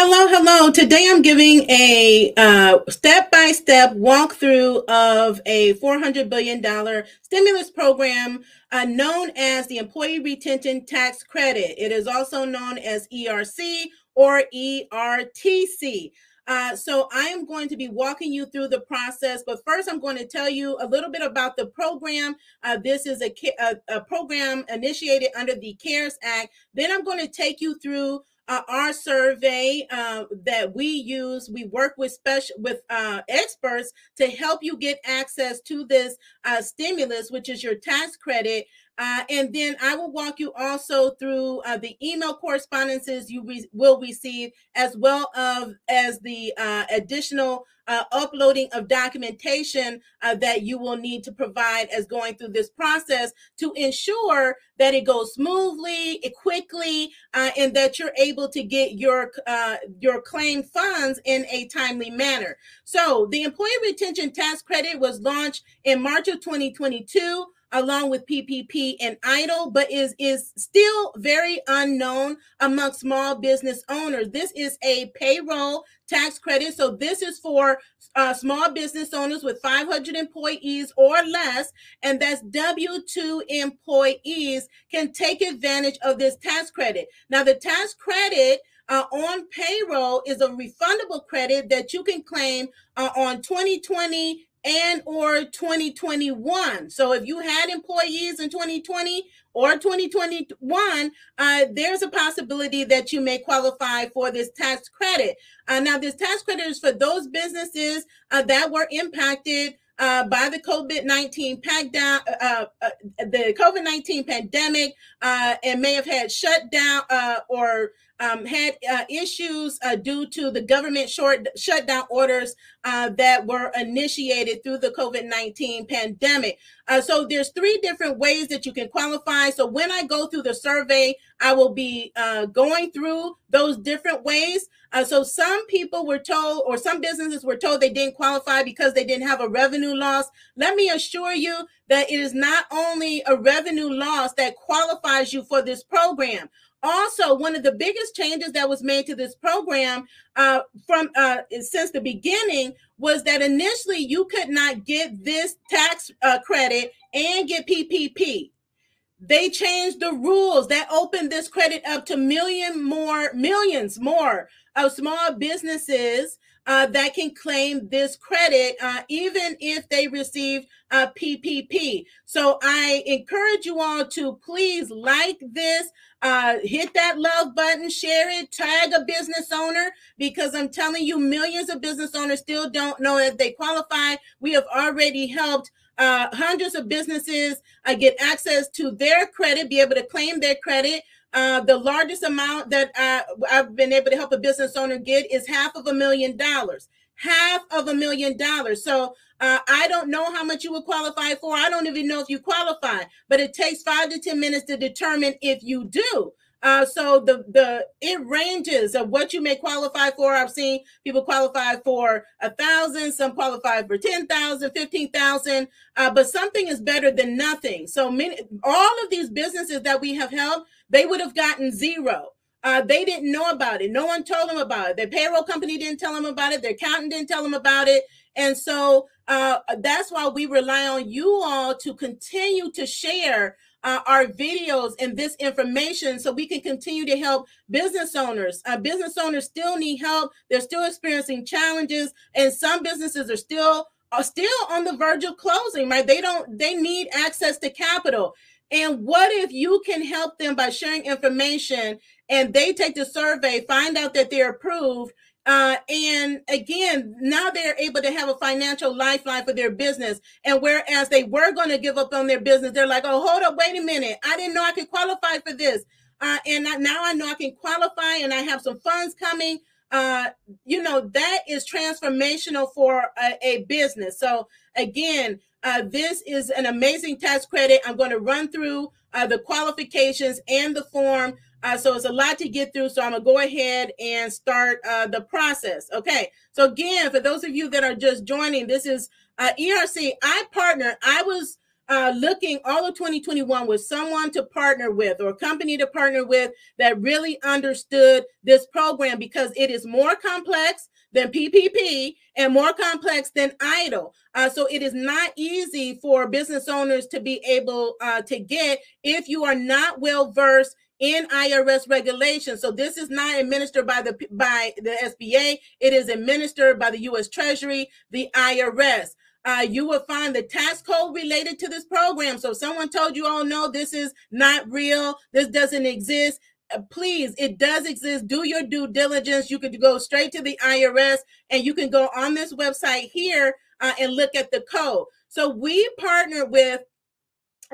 Hello, hello. Today I'm giving a step by step walkthrough of a $400 billion stimulus program uh, known as the Employee Retention Tax Credit. It is also known as ERC or ERTC. Uh, so I am going to be walking you through the process, but first I'm going to tell you a little bit about the program. Uh, this is a, a, a program initiated under the CARES Act. Then I'm going to take you through uh, our survey uh, that we use. We work with special with uh, experts to help you get access to this uh, stimulus, which is your tax credit. Uh, and then I will walk you also through uh, the email correspondences you re- will receive, as well of, as the uh, additional uh, uploading of documentation uh, that you will need to provide as going through this process to ensure that it goes smoothly, quickly, and that you're able to get your your claim funds in a timely manner. So the Employee Retention Tax Credit was launched in March of 2022 along with PPP and EIDL, but is is still very unknown among small business owners. This is a payroll tax credit, so this is for uh, small business owners with 500 employees or less, and that's W two employees can take advantage of this tax credit. Now, the tax credit. Uh, on payroll is a refundable credit that you can claim uh, on 2020 and or 2021 so if you had employees in 2020 or 2021 uh, there's a possibility that you may qualify for this tax credit. Uh, now this tax credit is for those businesses uh, that were impacted uh, by the COVID 19 uh, uh, the COVID 19 pandemic, and may have had shut down uh, or um, had uh, issues uh, due to the government short shutdown orders uh, that were initiated through the COVID-19 pandemic. Uh, so there's three different ways that you can qualify. So when I go through the survey, I will be uh, going through those different ways. Uh, so some people were told, or some businesses were told they didn't qualify because they didn't have a revenue loss. Let me assure you that it is not only a revenue loss that qualifies you for this program also one of the biggest changes that was made to this program uh, from uh, since the beginning was that initially you could not get this tax uh, credit and get ppp they changed the rules that opened this credit up to million more millions more of small businesses uh, that can claim this credit, uh, even if they received a PPP. So I encourage you all to please like this, uh, hit that love button, share it, tag a business owner, because I'm telling you, millions of business owners still don't know if they qualify. We have already helped uh, hundreds of businesses uh, get access to their credit, be able to claim their credit. Uh, the largest amount that uh, I've been able to help a business owner get is half of a million dollars. Half of a million dollars. So uh, I don't know how much you would qualify for. I don't even know if you qualify, but it takes five to 10 minutes to determine if you do. Uh, so the the it ranges of what you may qualify for. I've seen people qualify for a thousand, some qualify for 10,000, 15,000, uh, but something is better than nothing. So many, all of these businesses that we have helped, they would have gotten zero. Uh, they didn't know about it. No one told them about it. Their payroll company didn't tell them about it. Their accountant didn't tell them about it. And so uh, that's why we rely on you all to continue to share uh, our videos and this information so we can continue to help business owners. Uh, business owners still need help. They're still experiencing challenges, and some businesses are still are still on the verge of closing. Right? They don't. They need access to capital. And what if you can help them by sharing information and they take the survey, find out that they're approved, uh, and again, now they're able to have a financial lifeline for their business. And whereas they were going to give up on their business, they're like, oh, hold up, wait a minute. I didn't know I could qualify for this. Uh, and now I know I can qualify and I have some funds coming. Uh, you know, that is transformational for a, a business. So, again, uh, this is an amazing tax credit. I'm going to run through uh, the qualifications and the form. Uh, so it's a lot to get through. So I'm gonna go ahead and start uh, the process. Okay. So again, for those of you that are just joining, this is uh, ERC. I partner. I was uh, looking all of 2021 with someone to partner with or a company to partner with that really understood this program because it is more complex than PPP and more complex than EIDL. Uh, so it is not easy for business owners to be able uh, to get if you are not well versed in IRS regulations. So this is not administered by the by the SBA. It is administered by the U.S. Treasury, the IRS uh, you will find the tax code related to this program. So someone told you, oh no, this is not real, this doesn't exist. Uh, please, it does exist. Do your due diligence. You could go straight to the IRS and you can go on this website here uh, and look at the code. So we partner with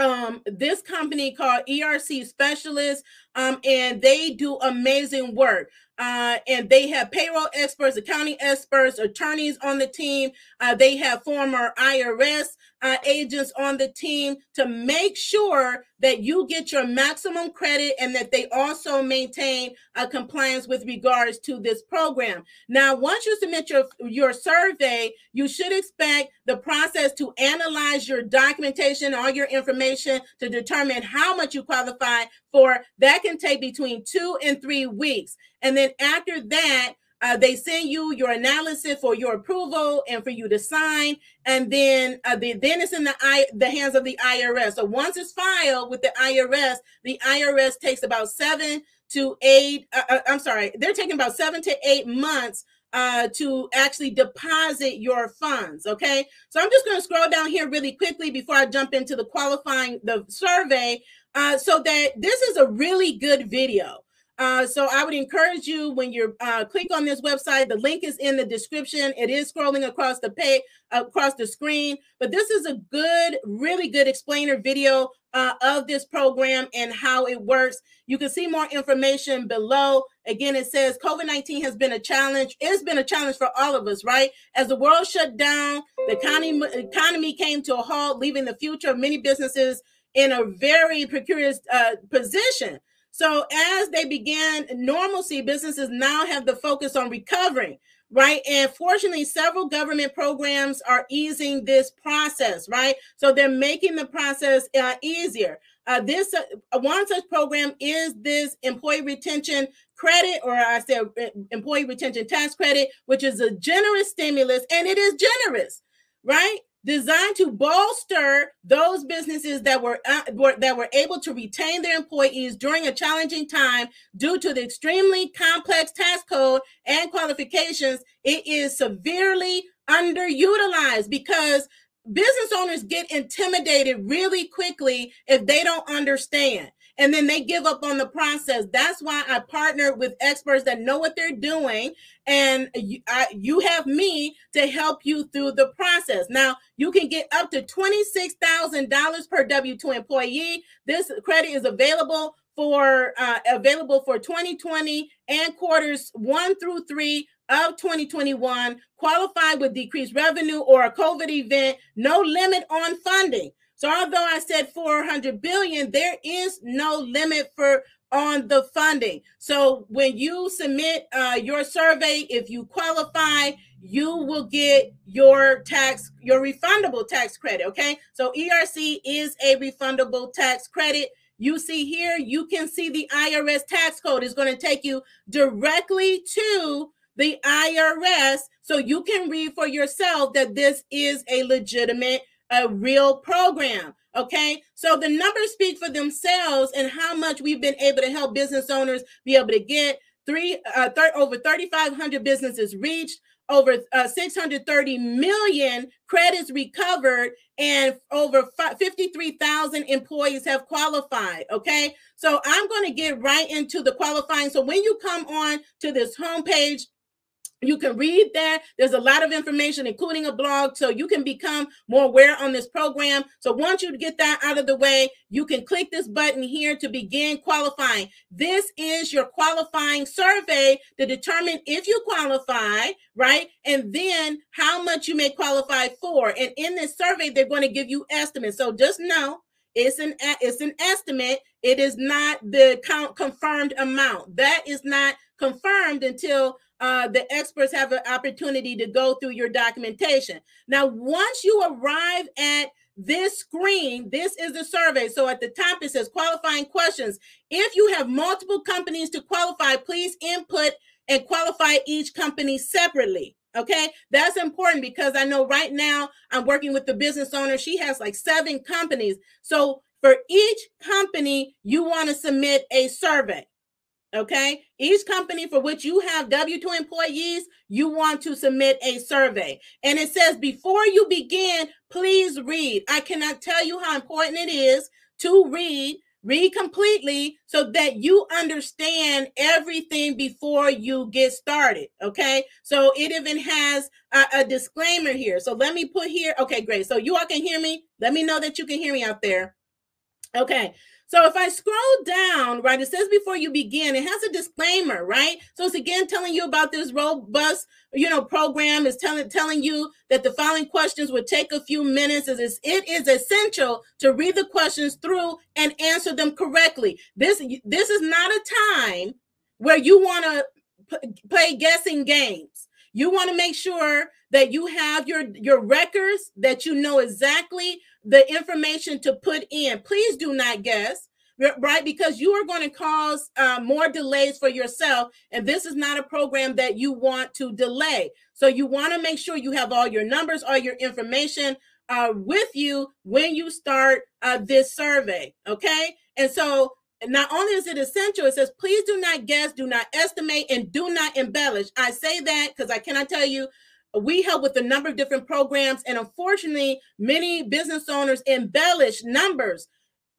um, this company called ERC Specialists, um, and they do amazing work uh, and they have payroll experts, accounting experts, attorneys on the team. Uh, they have former IRS uh, agents on the team to make sure that you get your maximum credit and that they also maintain a compliance with regards to this program. Now, once you submit your, your survey, you should expect the process to analyze your documentation, all your information to determine how much you qualify for. That can take between two and three weeks. And then after that, uh, they send you your analysis for your approval and for you to sign, and then uh, the, then it's in the I, the hands of the IRS. So once it's filed with the IRS, the IRS takes about seven to eight. Uh, uh, I'm sorry, they're taking about seven to eight months uh, to actually deposit your funds. Okay, so I'm just going to scroll down here really quickly before I jump into the qualifying the survey, uh, so that this is a really good video. Uh, so I would encourage you when you uh, click on this website, the link is in the description. It is scrolling across the across the screen. But this is a good, really good explainer video uh, of this program and how it works. You can see more information below. Again, it says COVID 19 has been a challenge. It's been a challenge for all of us, right? As the world shut down, the economy, economy came to a halt, leaving the future of many businesses in a very precarious uh, position. So as they began normalcy, businesses now have the focus on recovering, right? And fortunately, several government programs are easing this process, right? So they're making the process uh, easier. Uh, this uh, one such program is this employee retention credit, or I say uh, employee retention tax credit, which is a generous stimulus, and it is generous, right? Designed to bolster those businesses that were, uh, were, that were able to retain their employees during a challenging time due to the extremely complex tax code and qualifications it is severely underutilized because business owners get intimidated really quickly if they don't understand and then they give up on the process. That's why I partner with experts that know what they're doing, and you, I, you have me to help you through the process. Now, you can get up to $26,000 per W 2 employee. This credit is available for uh, available for 2020 and quarters one through three of 2021 qualify with decreased revenue or a covid event no limit on funding so although I said 400 billion, there is no limit for on the funding. So when you submit uh, your survey, if you qualify, you will get your tax, your refundable tax credit. Okay. So ERC is a refundable tax credit. You see here, you can see the IRS tax code is going to take you directly to the IRS so you can read for yourself that this is a legitimate a real program. Okay, so the numbers speak for themselves and how much we've been able to help business owners be able to get three uh, thir- over 3,500 businesses reached, over uh, 630 million credits recovered, and over 53,000 employees have qualified. Okay, so I'm going to get right into the qualifying. So when you come on to this homepage, you can read that. There's a lot of information, including a blog, so you can become more aware on this program. So once you get that out of the way, you can click this button here to begin qualifying. This is your qualifying survey to determine if you qualify, right? And then how much you may qualify for. And in this survey, they're going to give you estimates. So just know it's an it's an estimate. It is not the count confirmed amount. That is not confirmed until uh, the experts have an opportunity to go through your documentation. Now, once you arrive at this screen, this is the survey. So at the top, it says qualifying questions. If you have multiple companies to qualify, please input and qualify each company separately. Okay, that's important because I know right now I'm working with the business owner. She has like seven companies. So for each company, you want to submit a survey. Okay. Each company for which you have W 2 employees, you want to submit a survey. And it says before you begin, please read. I cannot tell you how important it is to read, read completely so that you understand everything before you get started. Okay. So it even has a, a disclaimer here. So let me put here. Okay, great. So you all can hear me. Let me know that you can hear me out there. Okay. So if I scroll down, right, it says before you begin, it has a disclaimer, right? So it's again telling you about this robust, you know, program. Is telling telling you that the following questions would take a few minutes. It is it is essential to read the questions through and answer them correctly. This this is not a time where you want to play guessing games. You want to make sure that you have your your records that you know exactly the information to put in. Please do not guess, right? Because you are going to cause uh, more delays for yourself. And this is not a program that you want to delay. So you want to make sure you have all your numbers, all your information uh, with you when you start uh, this survey. Okay. And so not only is it essential, it says, please do not guess, do not estimate, and do not embellish. I say that because I cannot tell you we help with a number of different programs and unfortunately many business owners embellish numbers.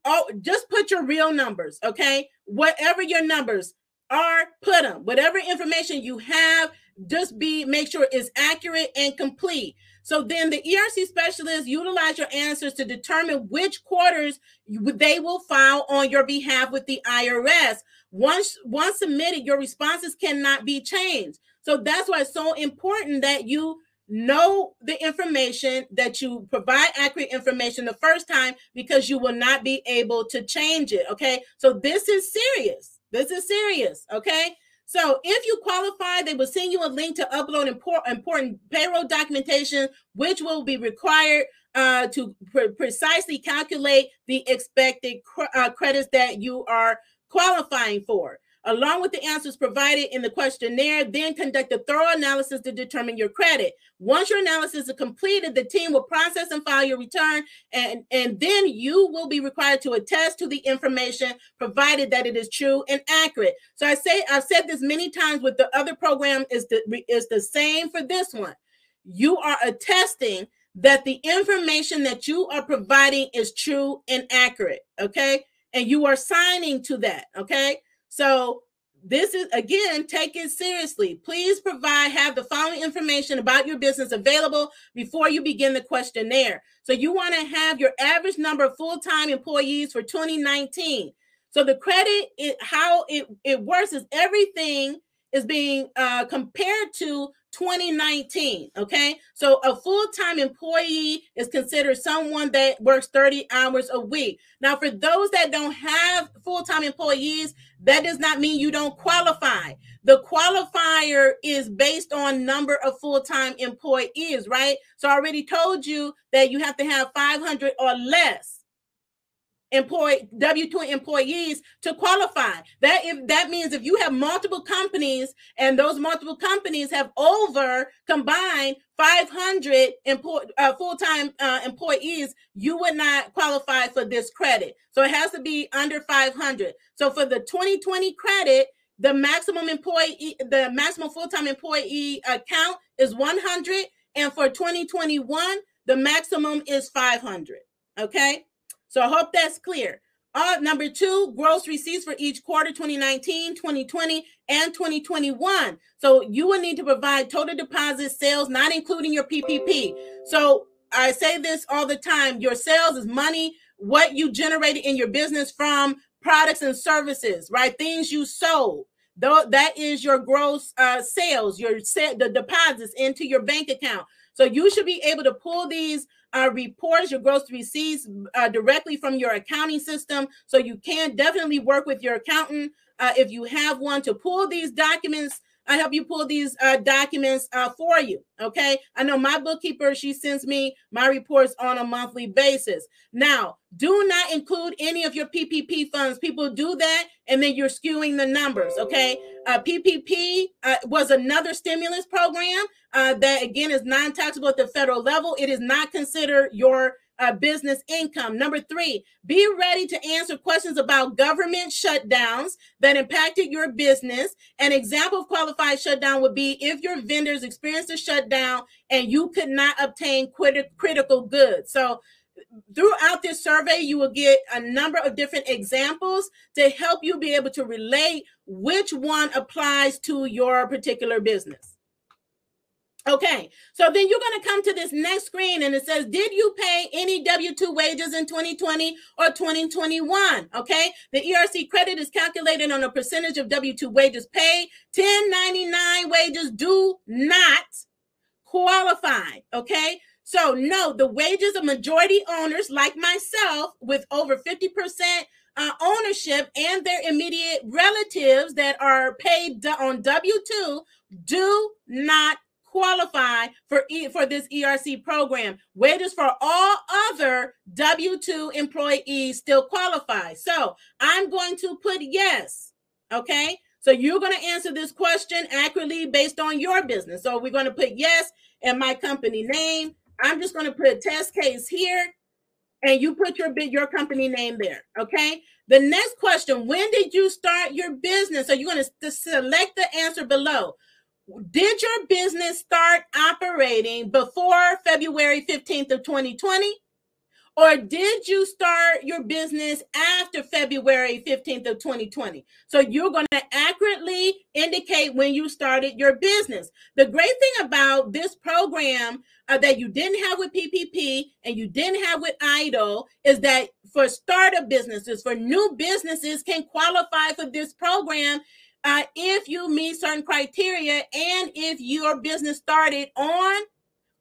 Oh just put your real numbers okay? Whatever your numbers are put them whatever information you have just be make sure it's accurate and complete so then the erc specialists utilize your answers to determine which quarters they will file on your behalf with the irs once once submitted your responses cannot be changed so that's why it's so important that you know the information, that you provide accurate information the first time because you will not be able to change it. Okay. So this is serious. This is serious. Okay. So if you qualify, they will send you a link to upload important, payroll documentation, which will be required uh, to pre- precisely calculate the expected cr- uh, credits that you are qualifying for along with the answers provided in the questionnaire, then conduct a thorough analysis to determine your credit. Once your analysis is completed, the team will process and file your return, and, and then you will be required to attest to the information provided that it is true and accurate. So I say I've said this many times with the other program is the is the same for this one. You are attesting that the information that you are providing is true and accurate, okay? And you are signing to that, okay? So this is again, take it seriously. Please provide, have the following information about your business available before you begin the questionnaire. So you want to have your average number of full-time employees for 2019. So the credit, it, how it, it works is everything is being uh, compared to 2019. Okay. So a full time employee is considered someone that works 30 hours a week. Now, for those that don't have full time employees, that does not mean you don't qualify. The qualifier is based on number of full time employees, right? So I already told you that you have to have 500 or less employee W2 employees to qualify. That if that means if you have multiple companies and those multiple companies have over combined 500 employ, uh, full-time uh, employees, you would not qualify for this credit. So it has to be under 500. So for the 2020 credit, the maximum employee, the maximum full-time employee account is 100, and for 2021, the maximum is 500. Okay. So I hope that's clear. Uh, number two, gross receipts for each quarter 2019, 2020, and 2021. So you will need to provide total deposit sales, not including your PPP. So I say this all the time your sales is money, what you generated in your business from products and services, right? Things you sold. Though that is your gross uh, sales, your set the deposits into your bank account. So you should be able to pull these uh, reports, your gross receipts uh, directly from your accounting system. So you can definitely work with your accountant uh, if you have one to pull these documents I help you pull these uh, documents uh, for you. Okay. I know my bookkeeper, she sends me my reports on a monthly basis. Now, do not include any of your PPP funds. People do that and then you're skewing the numbers. Okay. Uh, PPP uh, was another stimulus program uh, that, again, is non taxable at the federal level. It is not considered your uh, business income. Number three, be ready to answer questions about government shutdowns that impacted your business. An example of qualified shutdown would be if your vendors experienced a shutdown and you could not obtain crit- critical goods. So, throughout this survey, you will get a number of different examples to help you be able to relate which one applies to your particular business. Okay, so then you're going to come to this next screen and it says, Did you pay any W 2 wages in 2020 or 2021? Okay, the ERC credit is calculated on a percentage of W 2 wages paid. 1099 wages do not qualify. Okay, so no, the wages of majority owners like myself with over 50% uh, ownership and their immediate relatives that are paid on W 2 do not qualify for e- for this ERC program. Wages for all other W2 employees still qualify. So I'm going to put yes. Okay. So you're going to answer this question accurately based on your business. So we're going to put yes and my company name. I'm just going to put a test case here and you put your your company name there. Okay. The next question, when did you start your business? So you're going to select the answer below did your business start operating before February 15th of 2020? Or did you start your business after February 15th of 2020? So you're going to accurately indicate when you started your business. The great thing about this program uh, that you didn't have with PPP and you didn't have with EIDL is that for startup businesses, for new businesses can qualify for this program uh, if you meet certain criteria and if your business started on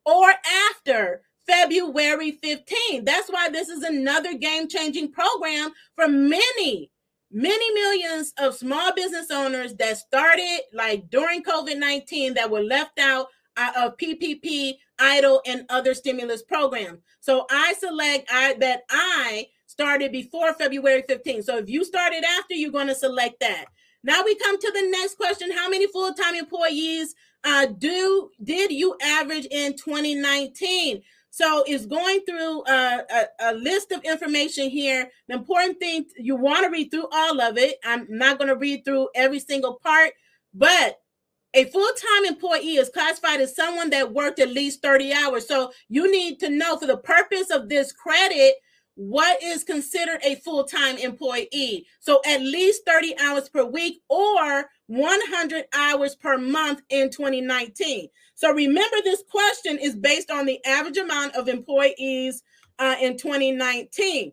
or after February 15. That's why this is another game changing program for many, many millions of small business owners that started like during COVID 19 that were left out uh, of PPP, EIDL, and other stimulus programs. So I select I, that I started before February 15. So if you started after, you're going to select that. Now we come to the next question. How many full-time employees uh, do did you average in 2019? So it's going through uh, a, a, list of information here. The important thing, you want to read through all of it. I'm not going to read through every single part, but a full-time employee is classified as someone that worked at least 30 hours. So you need to know for the purpose of this credit, what is considered a full-time employee. So at least 30 hours per week or 100 hours per month in 2019 so remember this question is based on the average amount of employees uh, in 2019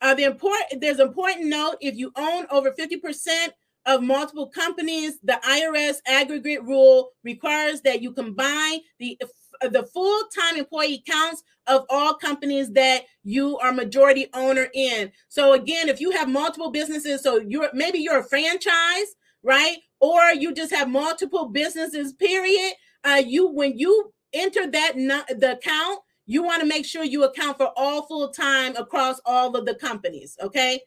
uh, the important there's important note if you own over 50% of multiple companies the irs aggregate rule requires that you combine the the full-time employee counts of all companies that you are majority owner in. So again, if you have multiple businesses, so you're maybe you're a franchise, right? Or you just have multiple businesses, period. Uh, you when you enter that the account, you want to make sure you account for all full time across all of the companies. Okay,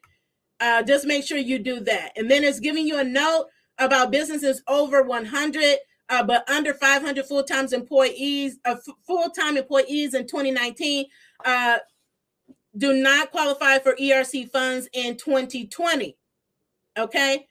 uh, just make sure you do that, and then it's giving you a note about businesses over 100 uh, but under 500 full-time employees, uh, full-time employees in 2019 uh, do not qualify for ERC funds in 2020. Okay.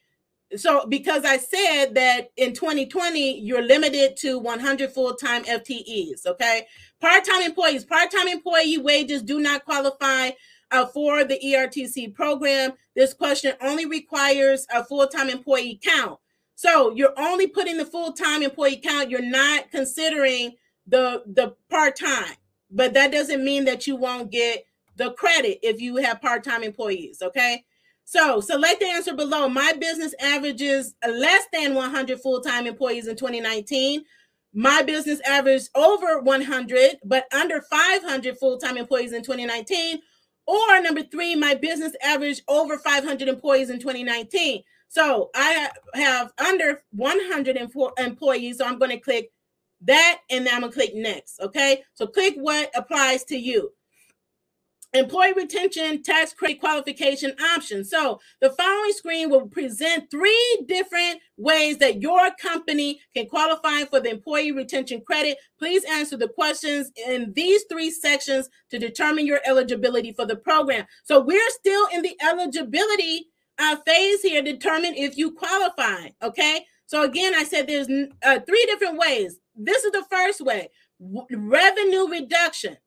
So because I said that in 2020 you're limited to 100 full-time FTEs, okay? Part-time employees, part-time employee wages do not qualify uh, for the ERTC program. This question only requires a full-time employee count. So you're only putting the full-time employee count. You're not considering the the part-time. But that doesn't mean that you won't get the credit if you have part-time employees, okay? So select the answer below. My business averages less than 100 full-time employees in 2019. My business averaged over 100, but under 500 full-time employees in 2019. Or number three, my business averaged over 500 employees in 2019. So I have under 100 employees. So I'm going to click that and then I'm going to click next. Okay. So click what applies to you employee retention tax credit qualification option. So the following screen will present three different ways that your company can qualify for the employee retention credit. Please answer the questions in these three sections to determine your eligibility for the program. So we're still in the eligibility uh, phase here, determine if you qualify. Okay. So again, I said there's uh, three different ways. This is the first way, revenue reduction.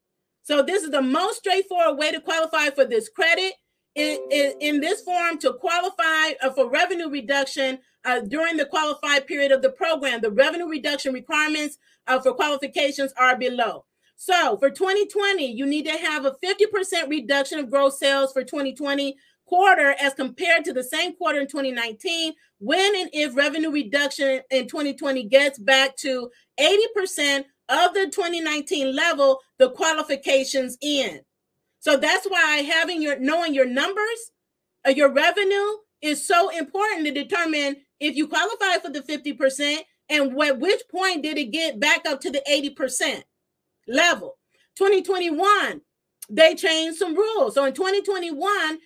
So this is the most straightforward way to qualify for this credit. In, in, in this form, to qualify uh, for revenue reduction uh, during the qualified period of the program, the revenue reduction requirements uh, for qualifications are below. So for 2020, you need to have a 50% reduction of gross sales for 2020 quarter as compared to the same quarter in 2019 when and if revenue reduction in 2020 gets back to 80% of the 2019 level, the qualifications in. So that's why having your knowing your numbers, uh, your revenue is so important to determine if you qualify for the 50% and at which point did it get back up to the 80% level. 2021, they changed some rules. So in 2021,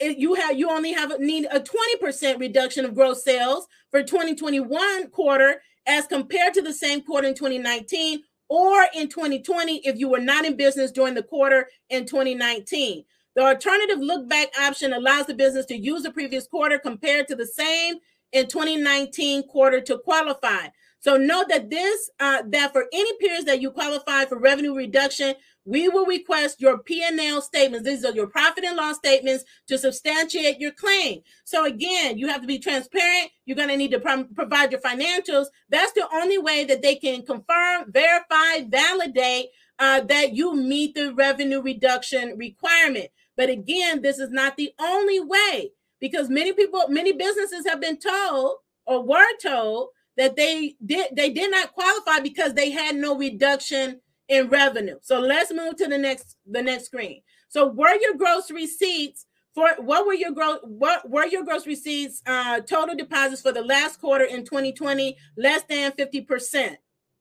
you have you only have need a 20% reduction of gross sales for 2021 quarter as compared to the same quarter in 2019 or in 2020 if you were not in business during the quarter in 2019. The alternative look back option allows the business to use the previous quarter compared to the same in 2019 quarter to qualify. So note that this uh, that for any periods that you qualify for revenue reduction, we will request your P&L statements. These are your profit and loss statements to substantiate your claim. So again, you have to be transparent. You're going to need to pro- provide your financials. That's the only way that they can confirm, verify, validate uh, that you meet the revenue reduction requirement. But again, this is not the only way because many people, many businesses have been told or were told that they did they did not qualify because they had no reduction in revenue. So let's move to the next the next screen. So were your gross receipts for what were your gross what were your gross receipts uh total deposits for the last quarter in 2020 less than 50%?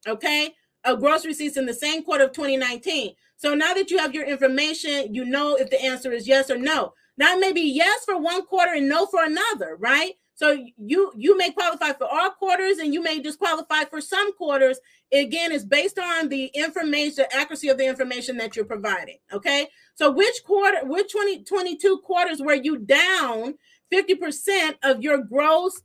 Okay? Of gross receipts in the same quarter of 2019. So now that you have your information, you know if the answer is yes or no. Now it may be yes for one quarter and no for another, right? So you you may qualify for all quarters and you may disqualify for some quarters. Again, it's based on the information, accuracy of the information that you're providing. Okay. So which quarter, which 2022 quarters were you down 50% of your gross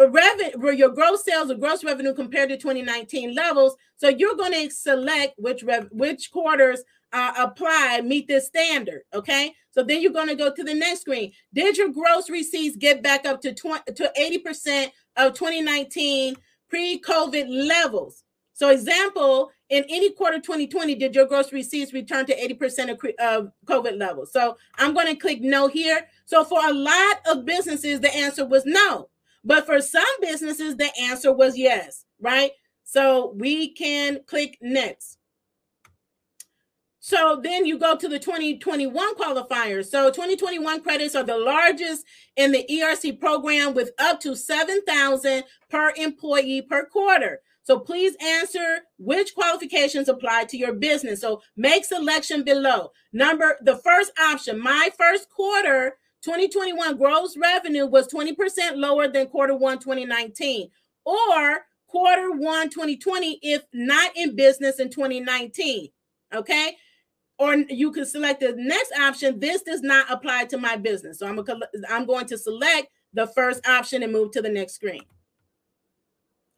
uh, revenue, your gross sales or gross revenue compared to 2019 levels? So you're going to select which rev, which quarters uh, apply, meet this standard. Okay. So then you're going to go to the next screen. Did your gross receipts get back up to 20 to 80% of 2019 pre-COVID levels? So example, in any quarter 2020, did your gross receipts return to 80% of, of COVID levels? So I'm going to click no here. So for a lot of businesses, the answer was no. But for some businesses, the answer was yes, right? So we can click next. So then you go to the 2021 qualifiers. So 2021 credits are the largest in the ERC program with up to 7,000 per employee per quarter. So please answer which qualifications apply to your business. So make selection below. Number the first option, my first quarter 2021 gross revenue was 20% lower than quarter 1 2019 or quarter 1 2020 if not in business in 2019. Okay? Or you can select the next option. This does not apply to my business. So I'm, a, I'm going to select the first option and move to the next screen.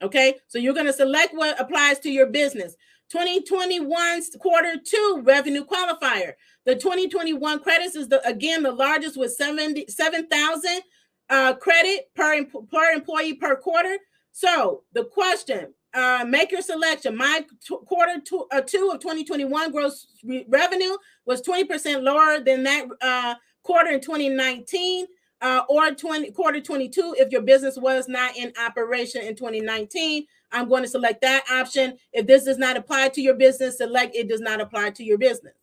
Okay, so you're going to select what applies to your business. 2021 quarter two revenue qualifier. The 2021 credits is the again the largest with 70 7,000 uh, credit per per employee per quarter. So the question uh, make your selection. My quarter two, uh, two of 2021 gross re- revenue was 20% lower than that uh, quarter in 2019 uh, or 20 quarter 22 if your business was not in operation in 2019. I'm going to select that option. If this does not apply to your business, select it does not apply to your business.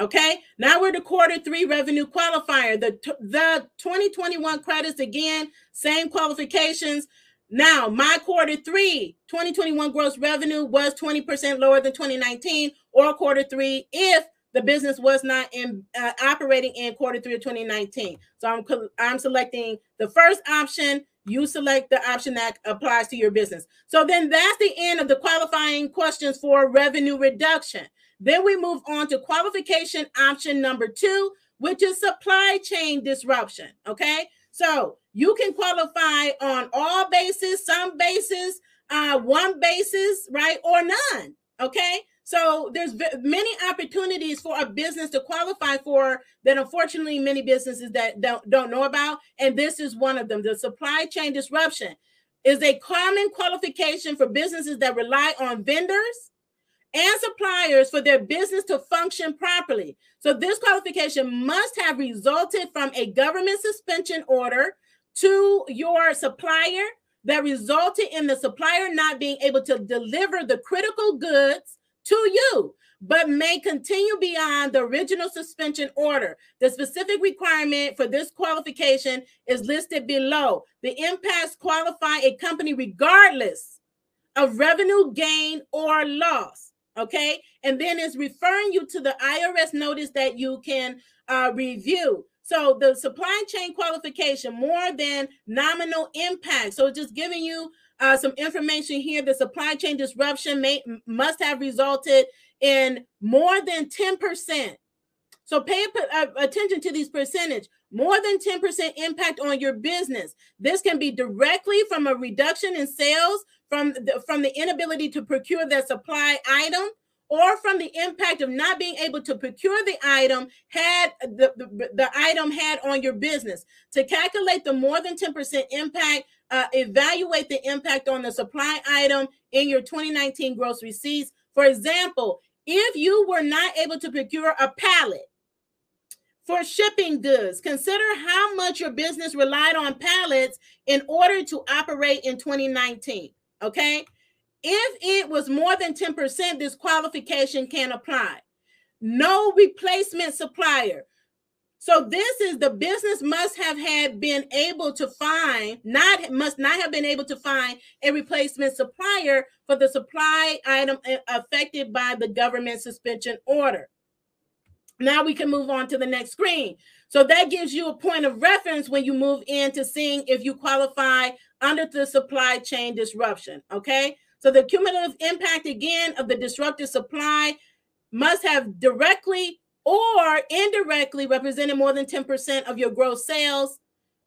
Okay, now we're the quarter three revenue qualifier. The, the 2021 credits again, same qualifications. Now, my quarter three 2021 gross revenue was 20% lower than 2019, or quarter three if the business was not in uh, operating in quarter three of 2019. So I'm I'm selecting the first option. You select the option that applies to your business. So then that's the end of the qualifying questions for revenue reduction. Then we move on to qualification option number two, which is supply chain disruption. Okay. So you can qualify on all bases, some bases, uh, one basis, right, or none. Okay. So there's many opportunities for a business to qualify for that unfortunately many businesses that don't, don't know about. And this is one of them. The supply chain disruption is a common qualification for businesses that rely on vendors and suppliers for their business to function properly. So, this qualification must have resulted from a government suspension order to your supplier that resulted in the supplier not being able to deliver the critical goods to you, but may continue beyond the original suspension order. The specific requirement for this qualification is listed below. The impacts qualify a company regardless of revenue gain or loss okay? And then it's referring you to the IRS notice that you can uh, review. So the supply chain qualification, more than nominal impact. So just giving you uh, some information here. The supply chain disruption may must have resulted in more than 10%. So pay uh, attention to these percentage. More than 10% impact on your business. This can be directly from a reduction in sales from the, from the inability to procure the supply item or from the impact of not being able to procure the item had the, the, the item had on your business to calculate the more than 10% impact uh, evaluate the impact on the supply item in your 2019 gross receipts for example if you were not able to procure a pallet for shipping goods. Consider how much your business relied on pallets in order to operate in 2019. Okay. If it was more than 10%, this qualification can apply. No replacement supplier. So this is the business must have had been able to find, not must not have been able to find a replacement supplier for the supply item uh, affected by the government suspension order. Now we can move on to the next screen. So that gives you a point of reference when you move in to seeing if you qualify under the supply chain disruption. Okay. So the cumulative impact again of the disrupted supply must have directly or indirectly represented more than 10% of your gross sales.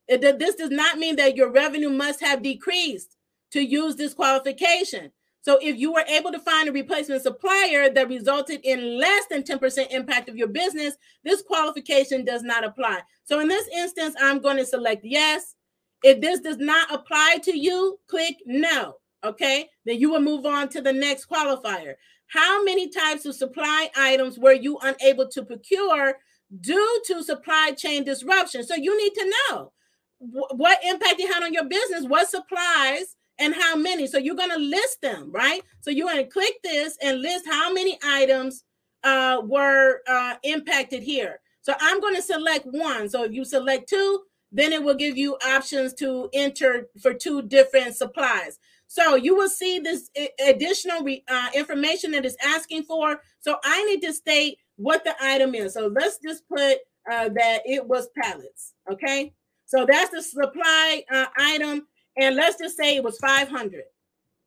This does not mean that your revenue must have decreased to use this qualification. So if you were able to find a replacement supplier that resulted in less than 10% impact of your business, this qualification does not apply. So in this instance, I'm going to select yes. If this does not apply to you, click no. Okay, then you will move on to the next qualifier. How many types of supply items were you unable to procure due to supply chain disruption? So you need to know what impact it had on your business, what supplies and how many. So you're going to list them, right? So you're going to click this and list how many items uh, were uh, impacted here. So I'm going to select one. So if you select two, then it will give you options to enter for two different supplies. So you will see this additional uh, information that is asking for. So I need to state what the item is. So let's just put uh, that it was pallets. Okay. So that's the supply uh, item and let's just say it was 500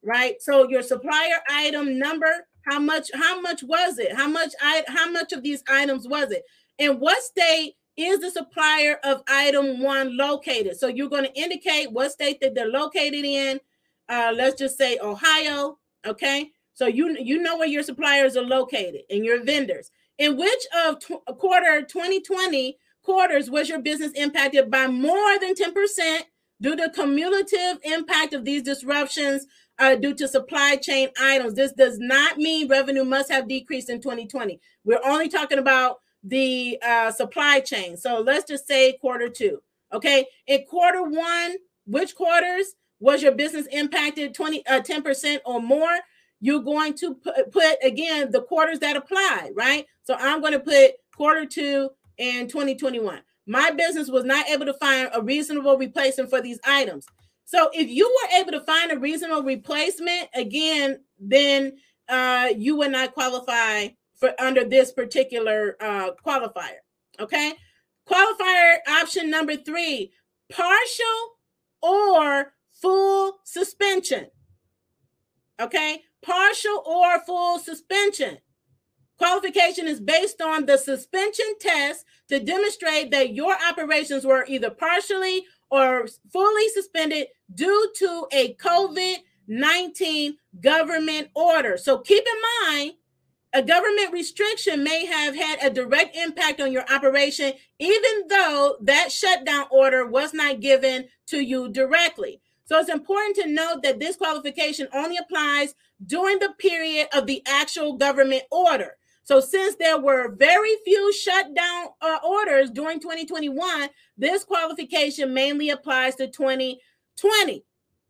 right so your supplier item number how much how much was it how much i how much of these items was it in what state is the supplier of item one located. So you're going to indicate what state that they're located in. Uh, let's just say ohio okay? So you you know where your suppliers are located and your vendors. In which of tw- quarter 2020 quarters was your business impacted by more than 10% Due to cumulative impact of these disruptions uh, due to supply chain items, this does not mean revenue must have decreased in 2020. We're only talking about the uh, supply chain. So let's just say quarter two. Okay. In quarter one, which quarters was your business impacted 20, uh, 10% or more? You're going to put, put again the quarters that apply, right? So I'm going to put quarter two in 2021. My business was not able to find a reasonable replacement for these items. So if you were able to find a reasonable replacement, again, then uh, you would not qualify for under this particular uh, qualifier. Okay. Qualifier option number three partial or full suspension. Okay. Partial or full suspension. Qualification is based on the suspension test to demonstrate that your operations were either partially or fully suspended due to a COVID 19 government order. So keep in mind, a government restriction may have had a direct impact on your operation, even though that shutdown order was not given to you directly. So it's important to note that this qualification only applies during the period of the actual government order. So, since there were very few shutdown uh, orders during 2021, this qualification mainly applies to 2020.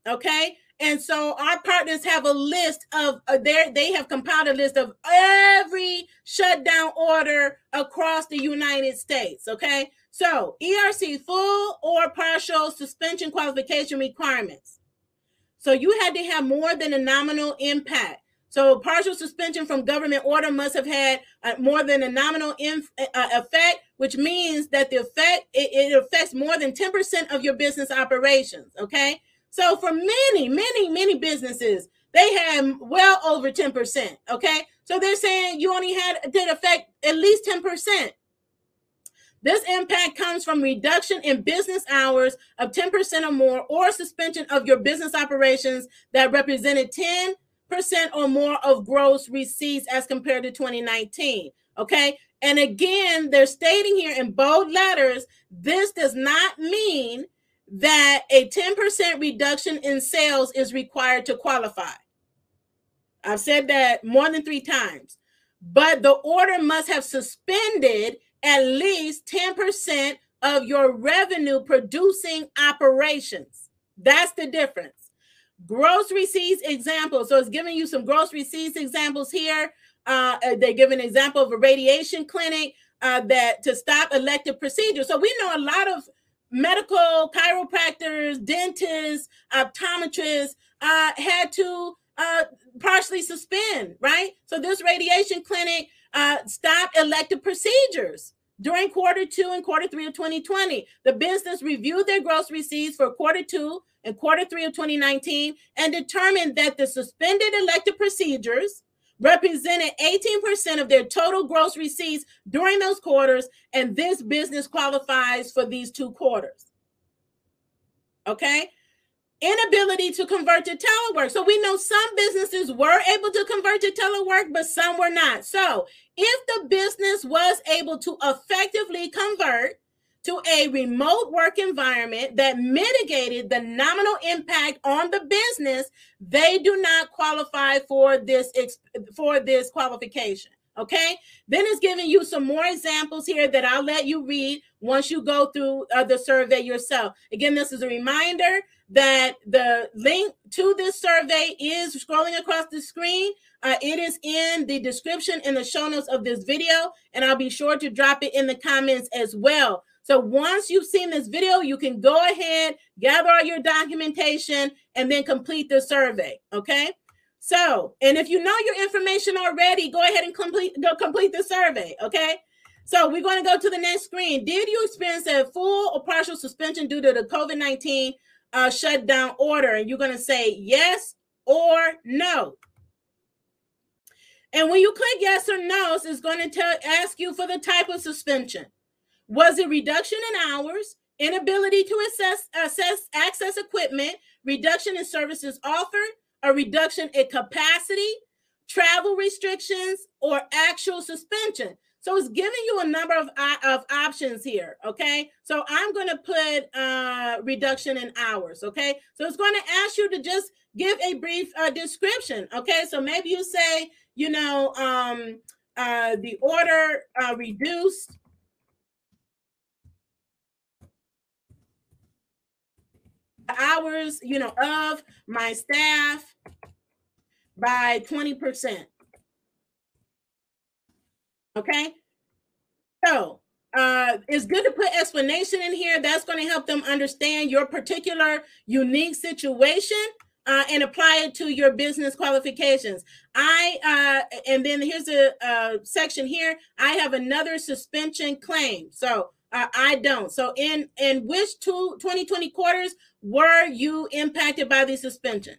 Okay. And so our partners have a list of uh, their, they have compiled a list of every shutdown order across the United States. Okay. So ERC full or partial suspension qualification requirements. So you had to have more than a nominal impact. So partial suspension from government order must have had uh, more than a nominal inf- uh, uh effect, which means that the effect it, it affects more than 10% of your business operations. Okay. So for many, many, many businesses, they had well over 10%. Okay. So they're saying you only had did affect at least 10%. This impact comes from reduction in business hours of 10% or more, or suspension of your business operations that represented 10 percent or more of gross receipts as compared to 2019. Okay. And again, they're stating here in bold letters this does not mean that a 10% reduction in sales is required to qualify. I've said that more than three times, but the order must have suspended at least 10% of your revenue producing operations. That's the difference gross receipts examples. So it's giving you some gross receipts examples here. Uh, uh, they give an example of a radiation clinic uh, that to stop elective procedures. So we know a lot of medical chiropractors, dentists, optometrists uh, had to uh, partially suspend, right? So this radiation clinic uh, stopped elective procedures during quarter two and quarter three of 2020. The business reviewed their gross receipts for quarter two and quarter three of 2019 and determined that the suspended elective procedures represented 18% of their total gross receipts during those quarters, and this business qualifies for these two quarters. Okay. Inability to convert to telework. So we know some businesses were able to convert to telework, but some were not. So if the business was able to effectively convert, to a remote work environment that mitigated the nominal impact on the business, they do not qualify for this for this qualification. Okay, then it's giving you some more examples here that I'll let you read once you go through uh, the survey yourself. Again, this is a reminder that the link to this survey is scrolling across the screen. Uh, it is in the description in the show notes of this video, and I'll be sure to drop it in the comments as well. So once you've seen this video, you can go ahead, gather all your documentation, and then complete the survey. Okay. So, and if you know your information already, go ahead and complete go complete the survey. Okay. So we're going to go to the next screen. Did you experience a full or partial suspension due to the COVID 19 uh, shutdown order? And you're going to say yes or no. And when you click yes or no, it's going to tell, ask you for the type of suspension. Was it reduction in hours, inability to assess, assess access equipment, reduction in services offered, a reduction in capacity, travel restrictions, or actual suspension? So it's giving you a number of, of options here. Okay. So I'm going to put uh, reduction in hours. Okay. So it's going to ask you to just give a brief uh, description. Okay. So maybe you say, you know, um, uh, the order uh, reduced hours, you know, of my staff by 20%. Okay. So uh, it's good to put explanation in here. That's going to help them understand your particular unique situation uh, and apply it to your business qualifications. I uh, and then here's a, a, section here. I have another suspension claim, so uh, I don't. So in in which two 2020 quarters were you impacted by the suspension?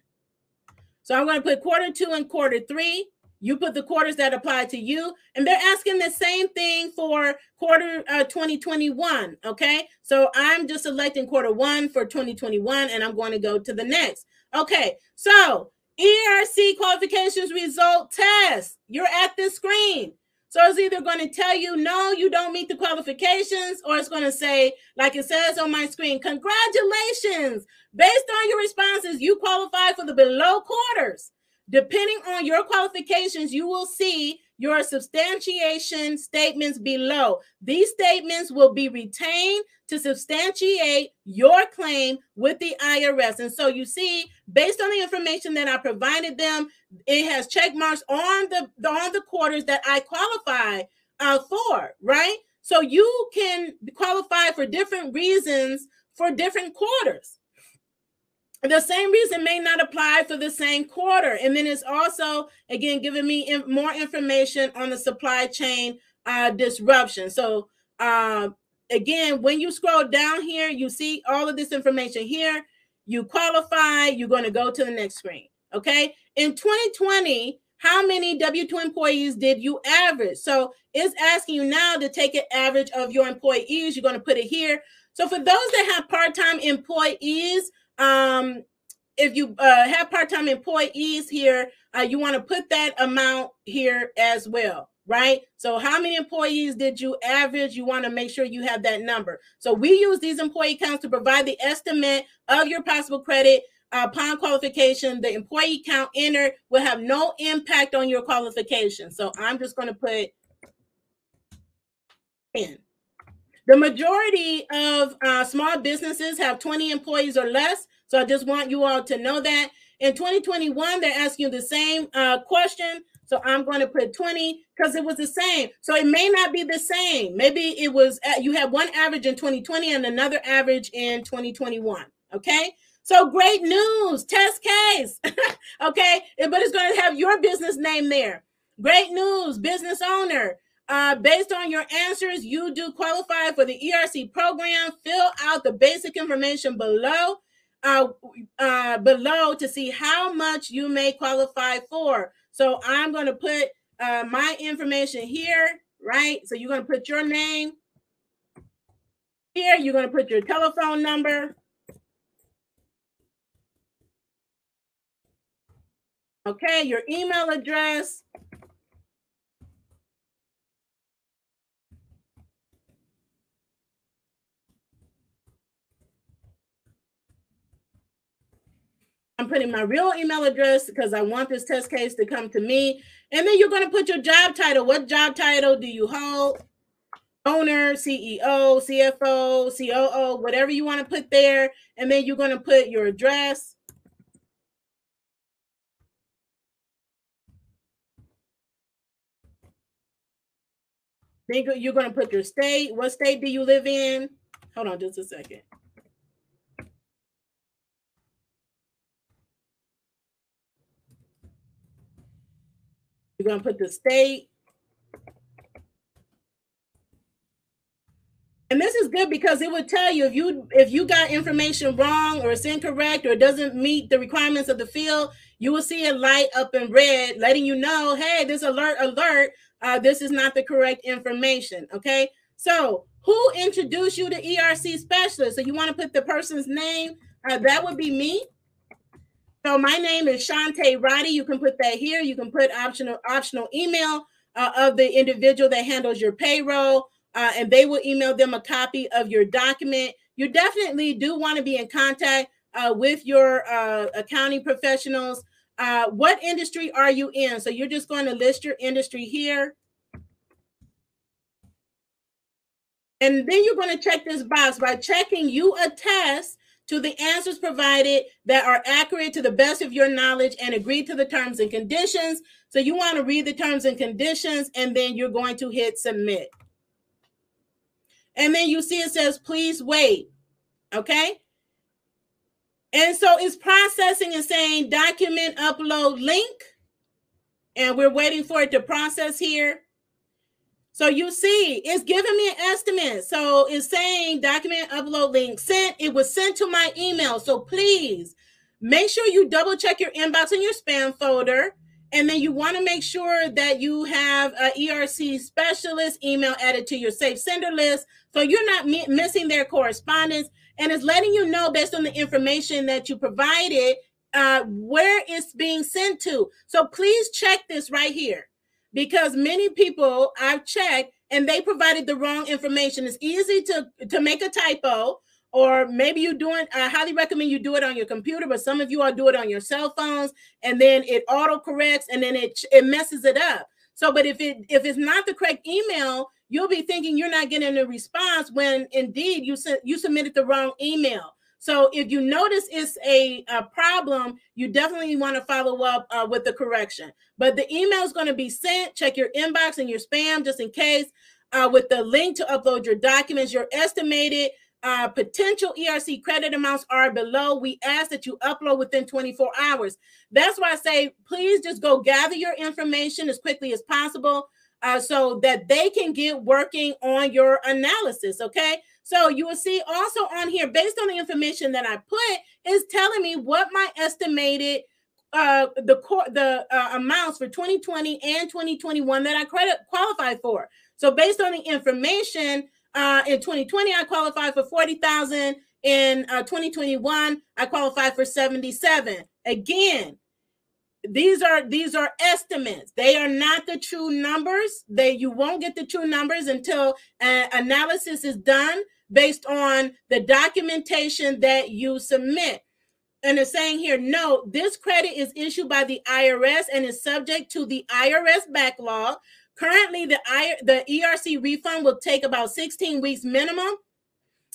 So I'm going to put quarter two and quarter three. You put the quarters that apply to you, and they're asking the same thing for quarter uh, 2021. Okay, so I'm just selecting quarter one for 2021, and I'm going to go to the next. Okay, so ERC qualifications result test. You're at the screen. So it's either going to tell you, no, you don't meet the qualifications, or it's going to say, like it says on my screen, congratulations. Based on your responses, you qualify for the below quarters. Depending on your qualifications, you will see your substantiation statements below. These statements will be retained to substantiate your claim with the IRS. And so you see, based on the information that I provided them, it has check marks on the on the quarters that I qualify uh, for, right? So you can qualify for different reasons for different quarters the same reason may not apply for the same quarter. And then it's also, again, giving me in, more information on the supply chain uh, disruption. So, uh, again, when you scroll down here, you see all of this information here. You qualify, you're going to go to the next screen. Okay. In 2020, how many W 2 employees did you average? So, it's asking you now to take an average of your employees. You're going to put it here. So, for those that have part time employees, um, if you uh, have part-time employees here, uh, you want to put that amount here as well, right? So how many employees did you average? You want to make sure you have that number. So we use these employee counts to provide the estimate of your possible credit uh, upon qualification. The employee count entered will have no impact on your qualification. So I'm just going to put 10. The majority of uh, small businesses have 20 employees or less. So I just want you all to know that. In 2021, they're asking the same uh, question. So I'm going to put 20 because it was the same. So it may not be the same. Maybe it was, uh, you had one average in 2020 and another average in 2021. Okay. So great news, test case. okay. But it's going to have your business name there. Great news, business owner. Uh, based on your answers, you do qualify for the ERC program. Fill out the basic information below, uh, uh, below to see how much you may qualify for. So I'm going to put uh, my information here, right? So you're going to put your name here. You're going to put your telephone number. Okay, your email address. I'm putting my real email address because I want this test case to come to me. And then you're going to put your job title. What job title do you hold? Owner, CEO, CFO, COO, whatever you want to put there. And then you're going to put your address. Then you're going to put your state. What state do you live in? Hold on just a second. You're going to put the state. And this is good because it would tell you if you if you got information wrong or it's incorrect or it doesn't meet the requirements of the field, you will see a light up in red letting you know, hey, this alert, alert, uh, this is not the correct information. Okay. So who introduced you to ERC specialist? So you want to put the person's name. Uh, that would be me. So my name is Shante Roddy. You can put that here. You can put optional optional email uh, of the individual that handles your payroll, uh, and they will email them a copy of your document. You definitely do want to be in contact uh, with your uh, accounting professionals. Uh, what industry are you in? So you're just going to list your industry here. And then you're going to check this box by checking you attest to the answers provided that are accurate to the best of your knowledge and agree to the terms and conditions. So you want to read the terms and conditions and then you're going to hit submit. And then you see it says, please wait. Okay. And so it's processing and saying document upload link. And we're waiting for it to process here. So you see, it's giving me an estimate. So it's saying document upload link sent. It was sent to my email. So please make sure you double check your inbox and your spam folder. And then you want to make sure that you have a ERC specialist email added to your safe sender list so you're not mi- missing their correspondence. And it's letting you know based on the information that you provided uh, where it's being sent to. So please check this right here because many people I've checked and they provided the wrong information. It's easy to to make a typo or maybe you doing I highly recommend you do it on your computer, but some of you all do it on your cell phones and then it auto corrects and then it it messes it up. So but if it if it's not the correct email, you'll be thinking you're not getting a response when indeed you sent you submitted the wrong email. So if you notice it's a, a problem, you definitely want to follow up uh, with the correction. But the email is going to be sent. Check your inbox and your spam just in case. Uh, with the link to upload your documents, your estimated uh, potential ERC credit amounts are below. We ask that you upload within 24 hours. That's why I say, please just go gather your information as quickly as possible uh, so that they can get working on your analysis. Okay. So you will see also on here, based on the information that I put, is telling me what my estimated uh the the uh, amounts for 2020 and 2021 that I credit qualify for. So based on the information uh in 2020 I qualified for 40,000 in uh 2021 I qualified for 77. Again, these are these are estimates they are not the true numbers they you won't get the true numbers until uh, analysis is done based on the documentation that you submit. And it's saying here, no, this credit is issued by the IRS and is subject to the IRS backlog. Currently, the, the ERC refund will take about 16 weeks minimum.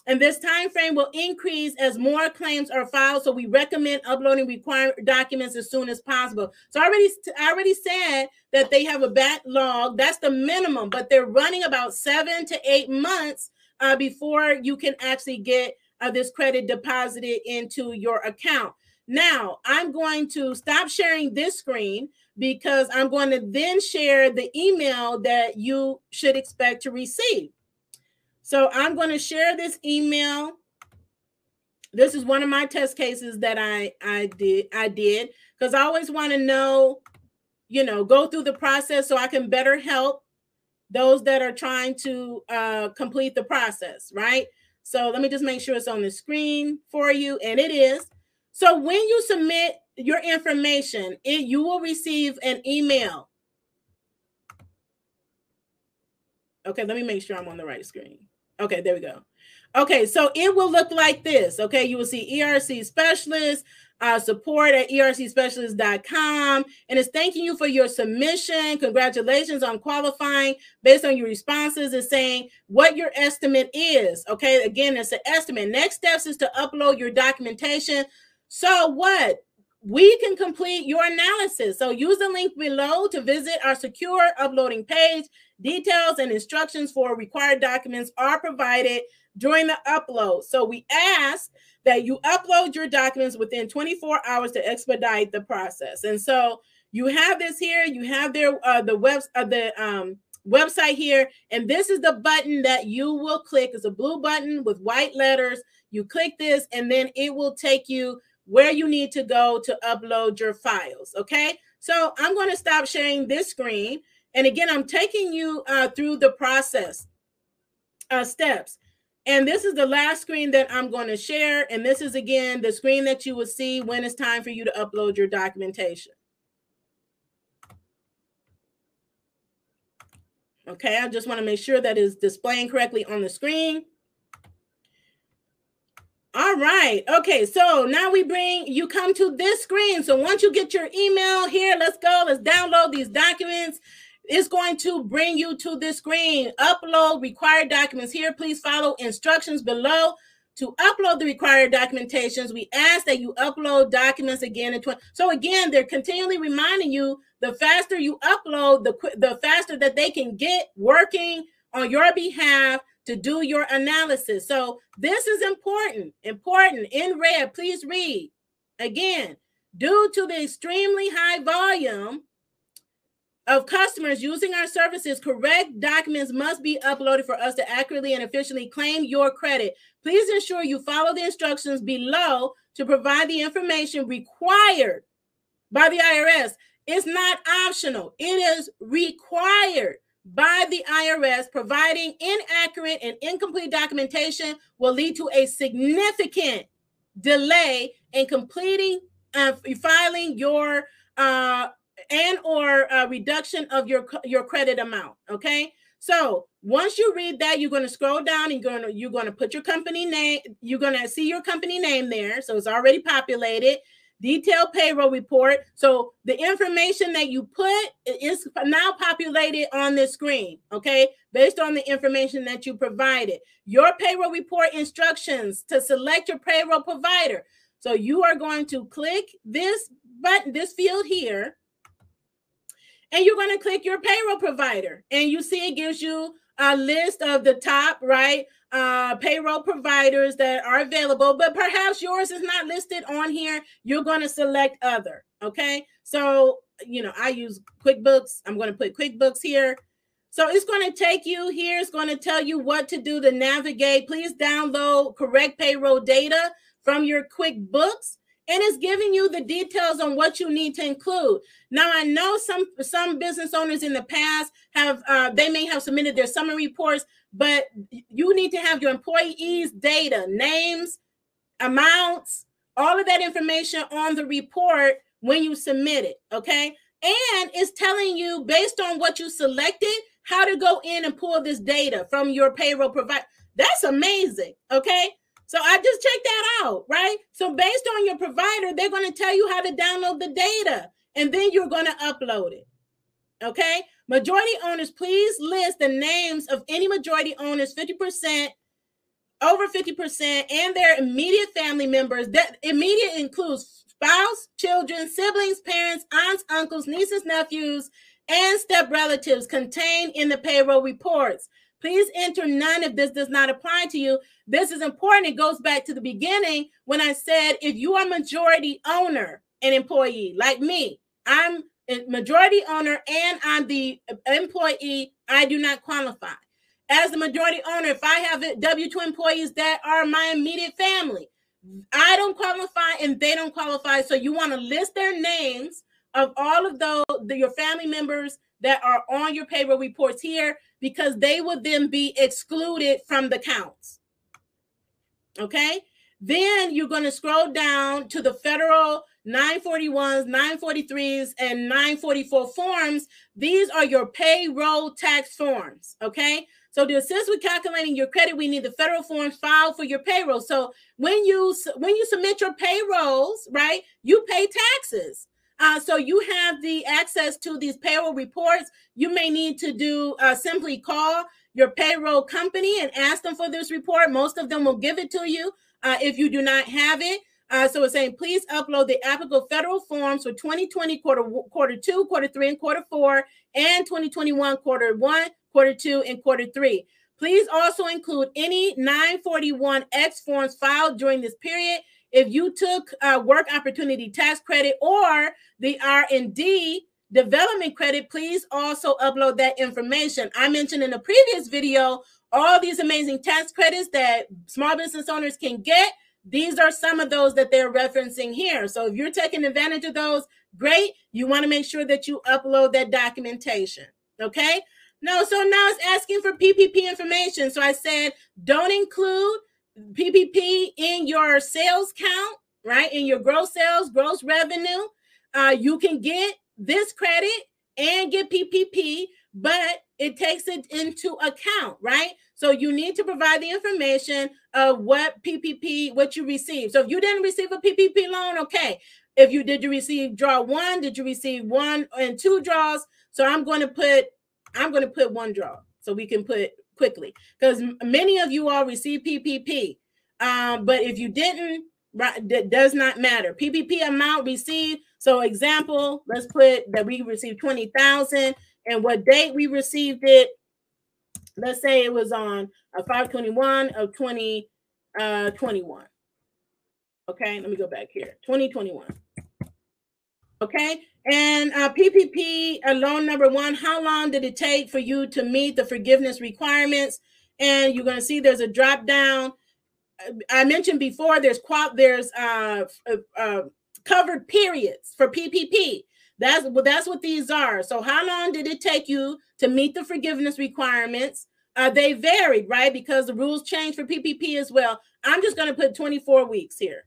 And this time frame will increase as more claims are filed. So we recommend uploading required documents as soon as possible. So I already, I already said that they have a backlog. That's the minimum, but they're running about seven to eight months uh, before you can actually get uh, this credit deposited into your account. Now, I'm going to stop sharing this screen because I'm going to then share the email that you should expect to receive. So I'm going to share this email. This is one of my test cases that I I did I did because I always want to know, you know, go through the process so I can better help those that are trying to uh, complete the process, right? So let me just make sure it's on the screen for you, and it is. So when you submit your information, it you will receive an email. Okay, let me make sure I'm on the right screen. Okay, there we go. Okay, so it will look like this. Okay, you will see ERC specialist, uh, support at ercspecialist.com. And it's thanking you for your submission. Congratulations on qualifying based on your responses. It's saying what your estimate is. Okay, again, it's an estimate. Next steps is to upload your documentation. So, what? We can complete your analysis. So, use the link below to visit our secure uploading page. Details and instructions for required documents are provided during the upload. So, we ask that you upload your documents within 24 hours to expedite the process. And so you have this here, you have their uh, the webs uh, the um, website here, and this is the button that you will click. It's a blue button with white letters. You click this, and then it will take you where you need to go to upload your files. Okay, so I'm going to stop sharing this screen, and again, I'm taking you uh, through the process uh, steps. And this is the last screen that I'm going to share. And this is again the screen that you will see when it's time for you to upload your documentation. Okay, I just want to make sure that is displaying correctly on the screen. All right. Okay, so now we bring you come to this screen. So once you get your email here, let's go. Let's download these documents it's going to bring you to this screen. Upload required documents here. Please follow instructions below. To upload the required documentations, we ask that you upload documents again in 20. So again, they're continually reminding you the faster you upload, the the faster that they can get working on your behalf to do your analysis. So this is important, important in red. Please read again. Due to the extremely high volume of customers using our services, correct documents must be uploaded for us to accurately and efficiently claim your credit. Please ensure you follow the instructions below to provide the information required by the IRS. It's not optional, it is required by the IRS. Providing inaccurate and incomplete documentation will lead to a significant delay in completing and uh, filing your uh, and or a reduction of your your credit amount okay? So once you read that you're going to scroll down and you're going to you're going to put your company name you're going to see your company name there so it's already populated detailed payroll report. So the information that you put is now populated on the screen okay? Based on the information that you provided. Your payroll report instructions to select your payroll provider. So you are going to click this button this field here and you're going to click your payroll provider. And you see it gives you a list of the top right uh, payroll providers that are available but perhaps yours is not listed on here. You're going to select other okay? So you know i use quickbooks. I'm going to put quickbooks here. So it's going to take you here. It's going to tell you what to do to navigate. Please download correct payroll data from your quickbooks and it's giving you the details on what you need to include. Now, I know some some business owners in the past have uh, they may have submitted their summary reports, but you need to have your employees' data, names, amounts, all of that information on the report when you submit it. Okay, and it's telling you based on what you selected how to go in and pull this data from your payroll provider. That's amazing. Okay. So I just checked that out, right? So based on your provider, they're going to tell you how to download the data and then you're going to upload it. Okay? Majority owners, please list the names of any majority owners, 50%, over 50%, and their immediate family members. That immediate includes spouse, children, siblings, parents, aunts, uncles, nieces, nephews, and step relatives contained in the payroll reports. Please enter none if this does not apply to you. This is important. It goes back to the beginning when I said if you are majority owner and employee like me, I'm a majority owner and I'm the employee, I do not qualify. As the majority owner, if I have W 2 employees that are my immediate family, I don't qualify and they don't qualify. So you want to list their names of all of those, the, your family members that are on your payroll reports here because they would then be excluded from the counts. Okay. Then you're going to scroll down to the federal 941s, 943s, and 944 forms. These are your payroll tax forms. Okay. So to assist with calculating your credit, we need the federal forms filed for your payroll. So when you when you submit your payrolls, right, you pay taxes. Uh, so you have the access to these payroll reports. You may need to do uh, simply call your payroll company and ask them for this report. Most of them will give it to you uh, if you do not have it. Uh, so it's saying please upload the applicable federal forms for 2020 quarter quarter two, quarter three, and quarter four, and 2021 quarter one, quarter two, and quarter three. Please also include any 941X forms filed during this period if you took work opportunity tax credit or the R&D development credit, please also upload that information. I mentioned in a previous video all these amazing tax credits that small business owners can get. These are some of those that they're referencing here. So if you're taking advantage of those, great. You want to make sure that you upload that documentation. Okay. No, so now it's asking for PPP information. So I said, don't include PPP in your sales count, right? In your gross sales, gross revenue, uh, you can get this credit and get PPP, but it takes it into account, right? So you need to provide the information of what PPP, what you received. So if you didn't receive a PPP loan, okay. If you did you receive draw one, did you receive one and two draws? So I'm going to put I'm going to put one draw so we can put quickly because many of you all receive PPP. Um, but if you didn't, right, that does not matter. PPP amount received. So example, let's put that we received 20,000 and what date we received it. let's say it was on a 521 of 2021. Uh, okay, let me go back here 2021. Okay, and uh, PPP uh, loan number one, how long did it take for you to meet the forgiveness requirements? And you're going to see there's a drop down. Uh, I mentioned before there's qual there's uh, uh, uh covered periods for PPP. That's well, that's what these are. So how long did it take you to meet the forgiveness requirements? They varied, right? Because the rules change for PPP as well. I'm just going to put 24 weeks here.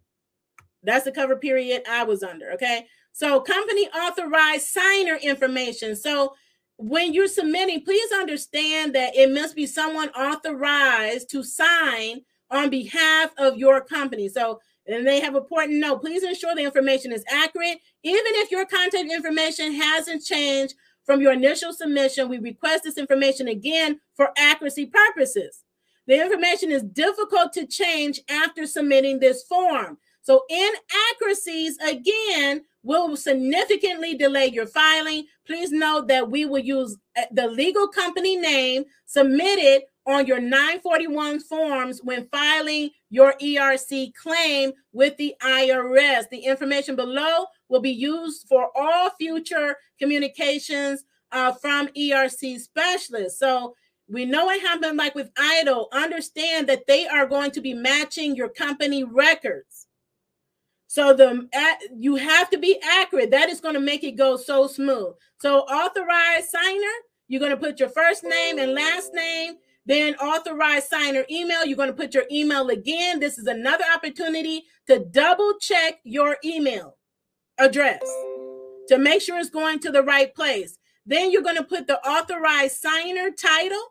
That's the cover period I was under. Okay. So company authorized signer information. So when you're submitting, please understand that it must be someone authorized to sign on behalf of your company. So and they have important note. Please ensure the information is accurate. Even if your contact information hasn't changed from your initial submission, we request this information again for accuracy purposes. The information is difficult to change after submitting this form. So inaccuracies, again, will significantly delay your filing. Please note that we will use uh, the legal company name submitted on your 941 forms when filing your ERC claim with the IRS. The information below will be used for all future communications uh, from ERC specialists. So we know it happened like with EIDL. Understand that they are going to be matching your company records. So the you have to be accurate. That is going to make it go so smooth. So authorized signer, you're going to put your first name and last name then authorized signer email, you're going to put your email again. This is another opportunity to double check your email address to make sure it's going to the right place. Then you're going to put the authorized signer title.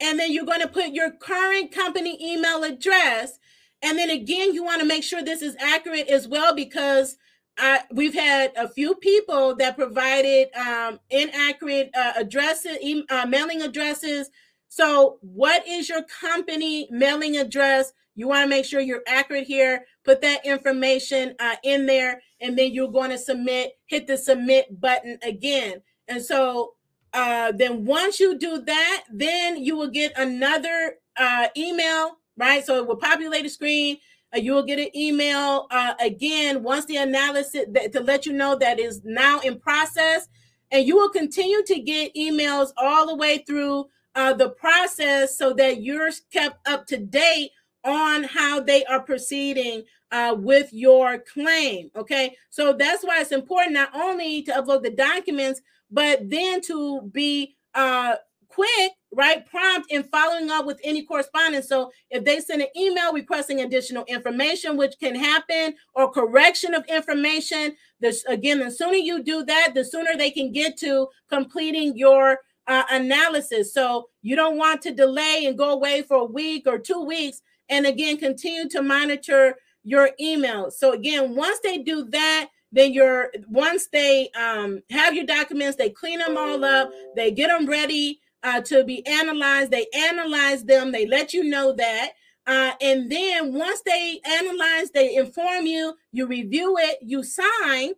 And then you're going to put your current company email address. And then again, you want to make sure this is accurate as well because I, we've had a few people that provided um, inaccurate uh, addresses, e- uh, mailing addresses. So, what is your company mailing address? You want to make sure you're accurate here. Put that information uh, in there, and then you're going to submit. Hit the submit button again. And so, uh, then once you do that, then you will get another uh, email, right? So it will populate a screen uh, you will get an email uh, again once the analysis to let you know that is now in process. And you will continue to get emails all the way through uh, the process so that you're kept up to date on how they are proceeding uh, with your claim. Okay, so that's why it's important not only to upload the documents, but then to be uh, quick, right, prompt in following up with any correspondence. So if they send an email requesting additional information, which can happen, or correction of information, this again, the sooner you do that, the sooner they can get to completing your uh, analysis. So you don't want to delay and go away for a week or two weeks. And again, continue to monitor your email. So again, once they do that, then you're once they um, have your documents, they clean them all up, they get them ready uh, to be analyzed. They analyze them, they let you know that. Uh, and then once they analyze, they inform you, you review it, you sign,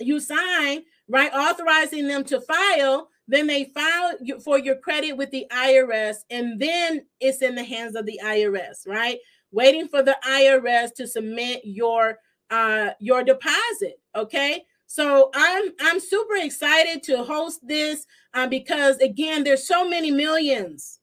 you sign, right, authorizing them to file. Then they file for your credit with the IRS, and then it's in the hands of the IRS, right? Waiting for the IRS to submit your uh your deposit. Okay. So I'm I'm super excited to host this uh, because again, there's so many millions,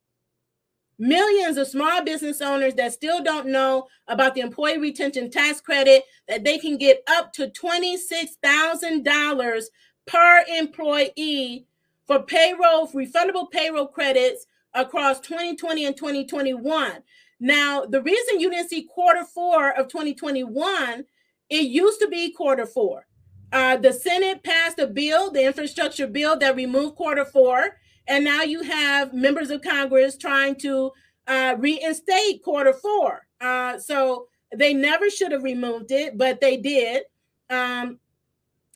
millions of small business owners that still don't know about the employee retention tax credit that they can get up to twenty six thousand dollars per employee for payroll refundable payroll credits across 2020 and 2021. Now, the reason you didn't see quarter four of 2021, it used to be quarter four. Uh, the Senate passed a bill, the infrastructure bill, that removed quarter four. And now you have members of Congress trying to uh, reinstate quarter four. Uh, so they never should have removed it, but they did. Um,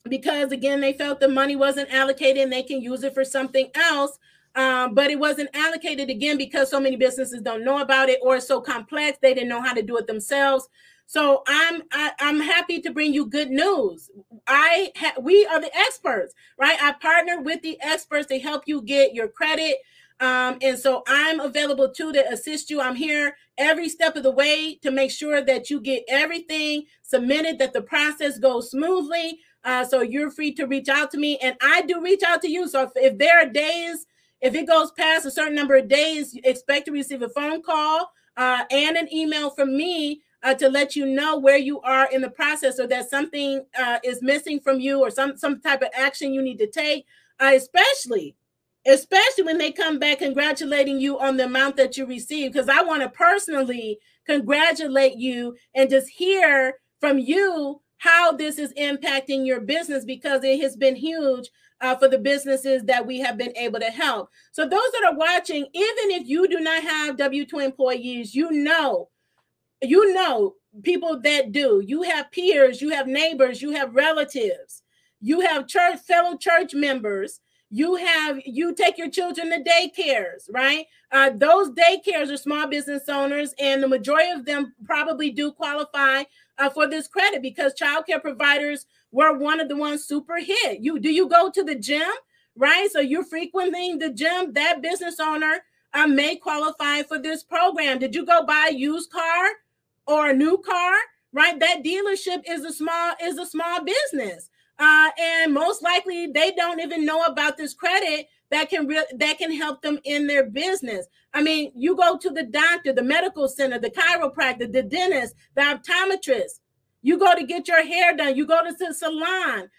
because again, they felt the money wasn't allocated and they can use it for something else. Um, but it wasn't allocated again because so many businesses don't know about it or it's so complex they didn't know how to do it themselves. So I'm I, am i am happy to bring you good news. I ha- we are the experts, right? I partner with the experts to help you get your credit. Um, and so I'm available too to assist you. I'm here every step of the way to make sure that you get everything submitted, that the process goes smoothly. Uh, so you're free to reach out to me, and I do reach out to you. So if, if there are days, if it goes past a certain number of days, expect to receive a phone call uh, and an email from me uh, to let you know where you are in the process or that something uh, is missing from you or some some type of action you need to take uh, especially especially when they come back congratulating you on the amount that you received because i want to personally congratulate you and just hear from you how this is impacting your business because it has been huge uh, for the businesses that we have been able to help. So, those that are watching, even if you do not have W 2 employees, you know you know people that do. You have peers, you have neighbors, you have relatives, you have church fellow church members. You have you take your children to daycares, right? Uh, those daycares are small business owners, and the majority of them probably do qualify uh, for this credit because childcare providers were one of the ones super hit. You do you go to the gym, right? So you're frequenting the gym. That business owner uh, may qualify for this program. Did you go buy a used car? Or a new car, right? That dealership is a small is a small business, uh, and most likely they don't even know about this credit that can re- that can help them in their business. I mean, you go to the doctor, the medical center, the chiropractor, the dentist, the optometrist. You go to get your hair done. You go to the salon.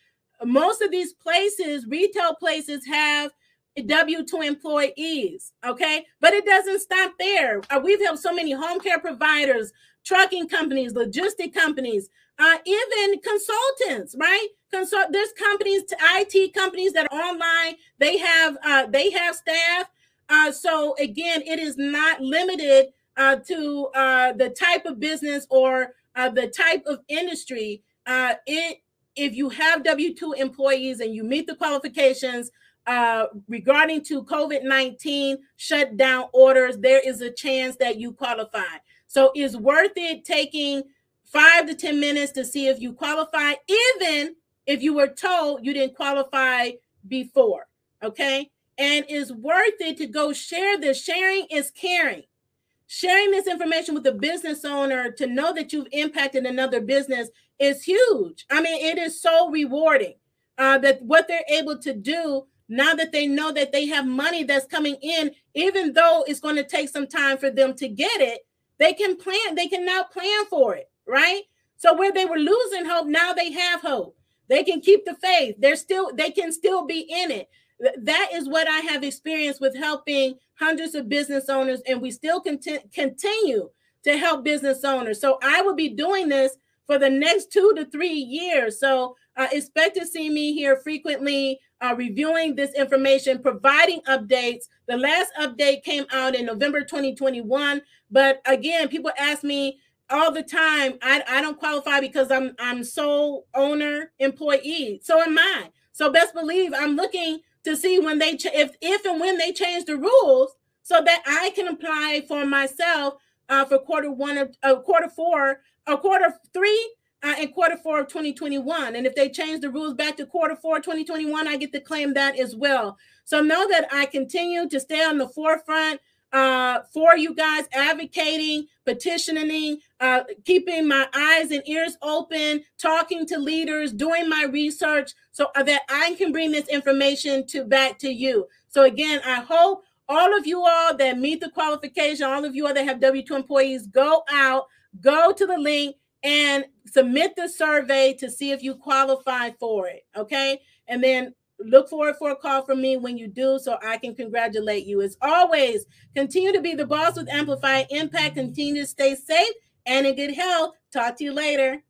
Most of these places, retail places, have W 2 employees. Okay. But it doesn't stop there. Uh, we've helped so many home care providers, trucking companies, logistic companies, uh, even consultants, right? Consult there's companies, IT companies that are online. They have uh, they have staff. Uh, so again, it is not limited uh, to uh, the type of business or uh, the type of industry. Uh, it if you have W two employees and you meet the qualifications uh, regarding to COVID-19 shutdown orders, there is a chance that you qualify. So it's worth it taking five to 10 minutes to see if you qualify, even if you were told you didn't qualify before. Okay. And it's worth it to go share this. Sharing is caring. Sharing this information with a business owner to know that you've impacted another business is huge. I mean, it is so rewarding uh, that what they're able to do now that they know that they have money that's coming in, even though it's going to take some time for them to get it, they can plan, they can now plan for it, right? So where they were losing hope, now they have hope. They can keep the faith. They're still, they can still be in it. That is what I have experienced with helping hundreds of business owners, and we still conti- continue to help business owners. So I will be doing this for the next two to three years. So uh, expect to see me here frequently uh, reviewing this information, providing updates. The last update came out in November 2021. But again, people ask me all the time, I, I don't qualify because I'm I'm sole owner employee. So am I. So best believe I'm looking to see when they ch- if if and when they change the rules so that I can apply for myself uh, for quarter one of uh, quarter four or quarter three uh, in quarter four of 2021. And if they change the rules back to quarter four 2021, I get to claim that as well. So know that I continue to stay on the forefront uh, for you guys, advocating, petitioning, uh, keeping my eyes and ears open, talking to leaders, doing my research so that I can bring this information to back to you. So again, I hope all of you all that meet the qualification, all of you all that have W2 employees, go out, go to the link and submit the survey to see if you qualify for it. Okay. And then look forward for a call from me when you do so I can congratulate you. As always, continue to be the boss with Amplify Impact. Continue to stay safe and in good health. Talk to you later.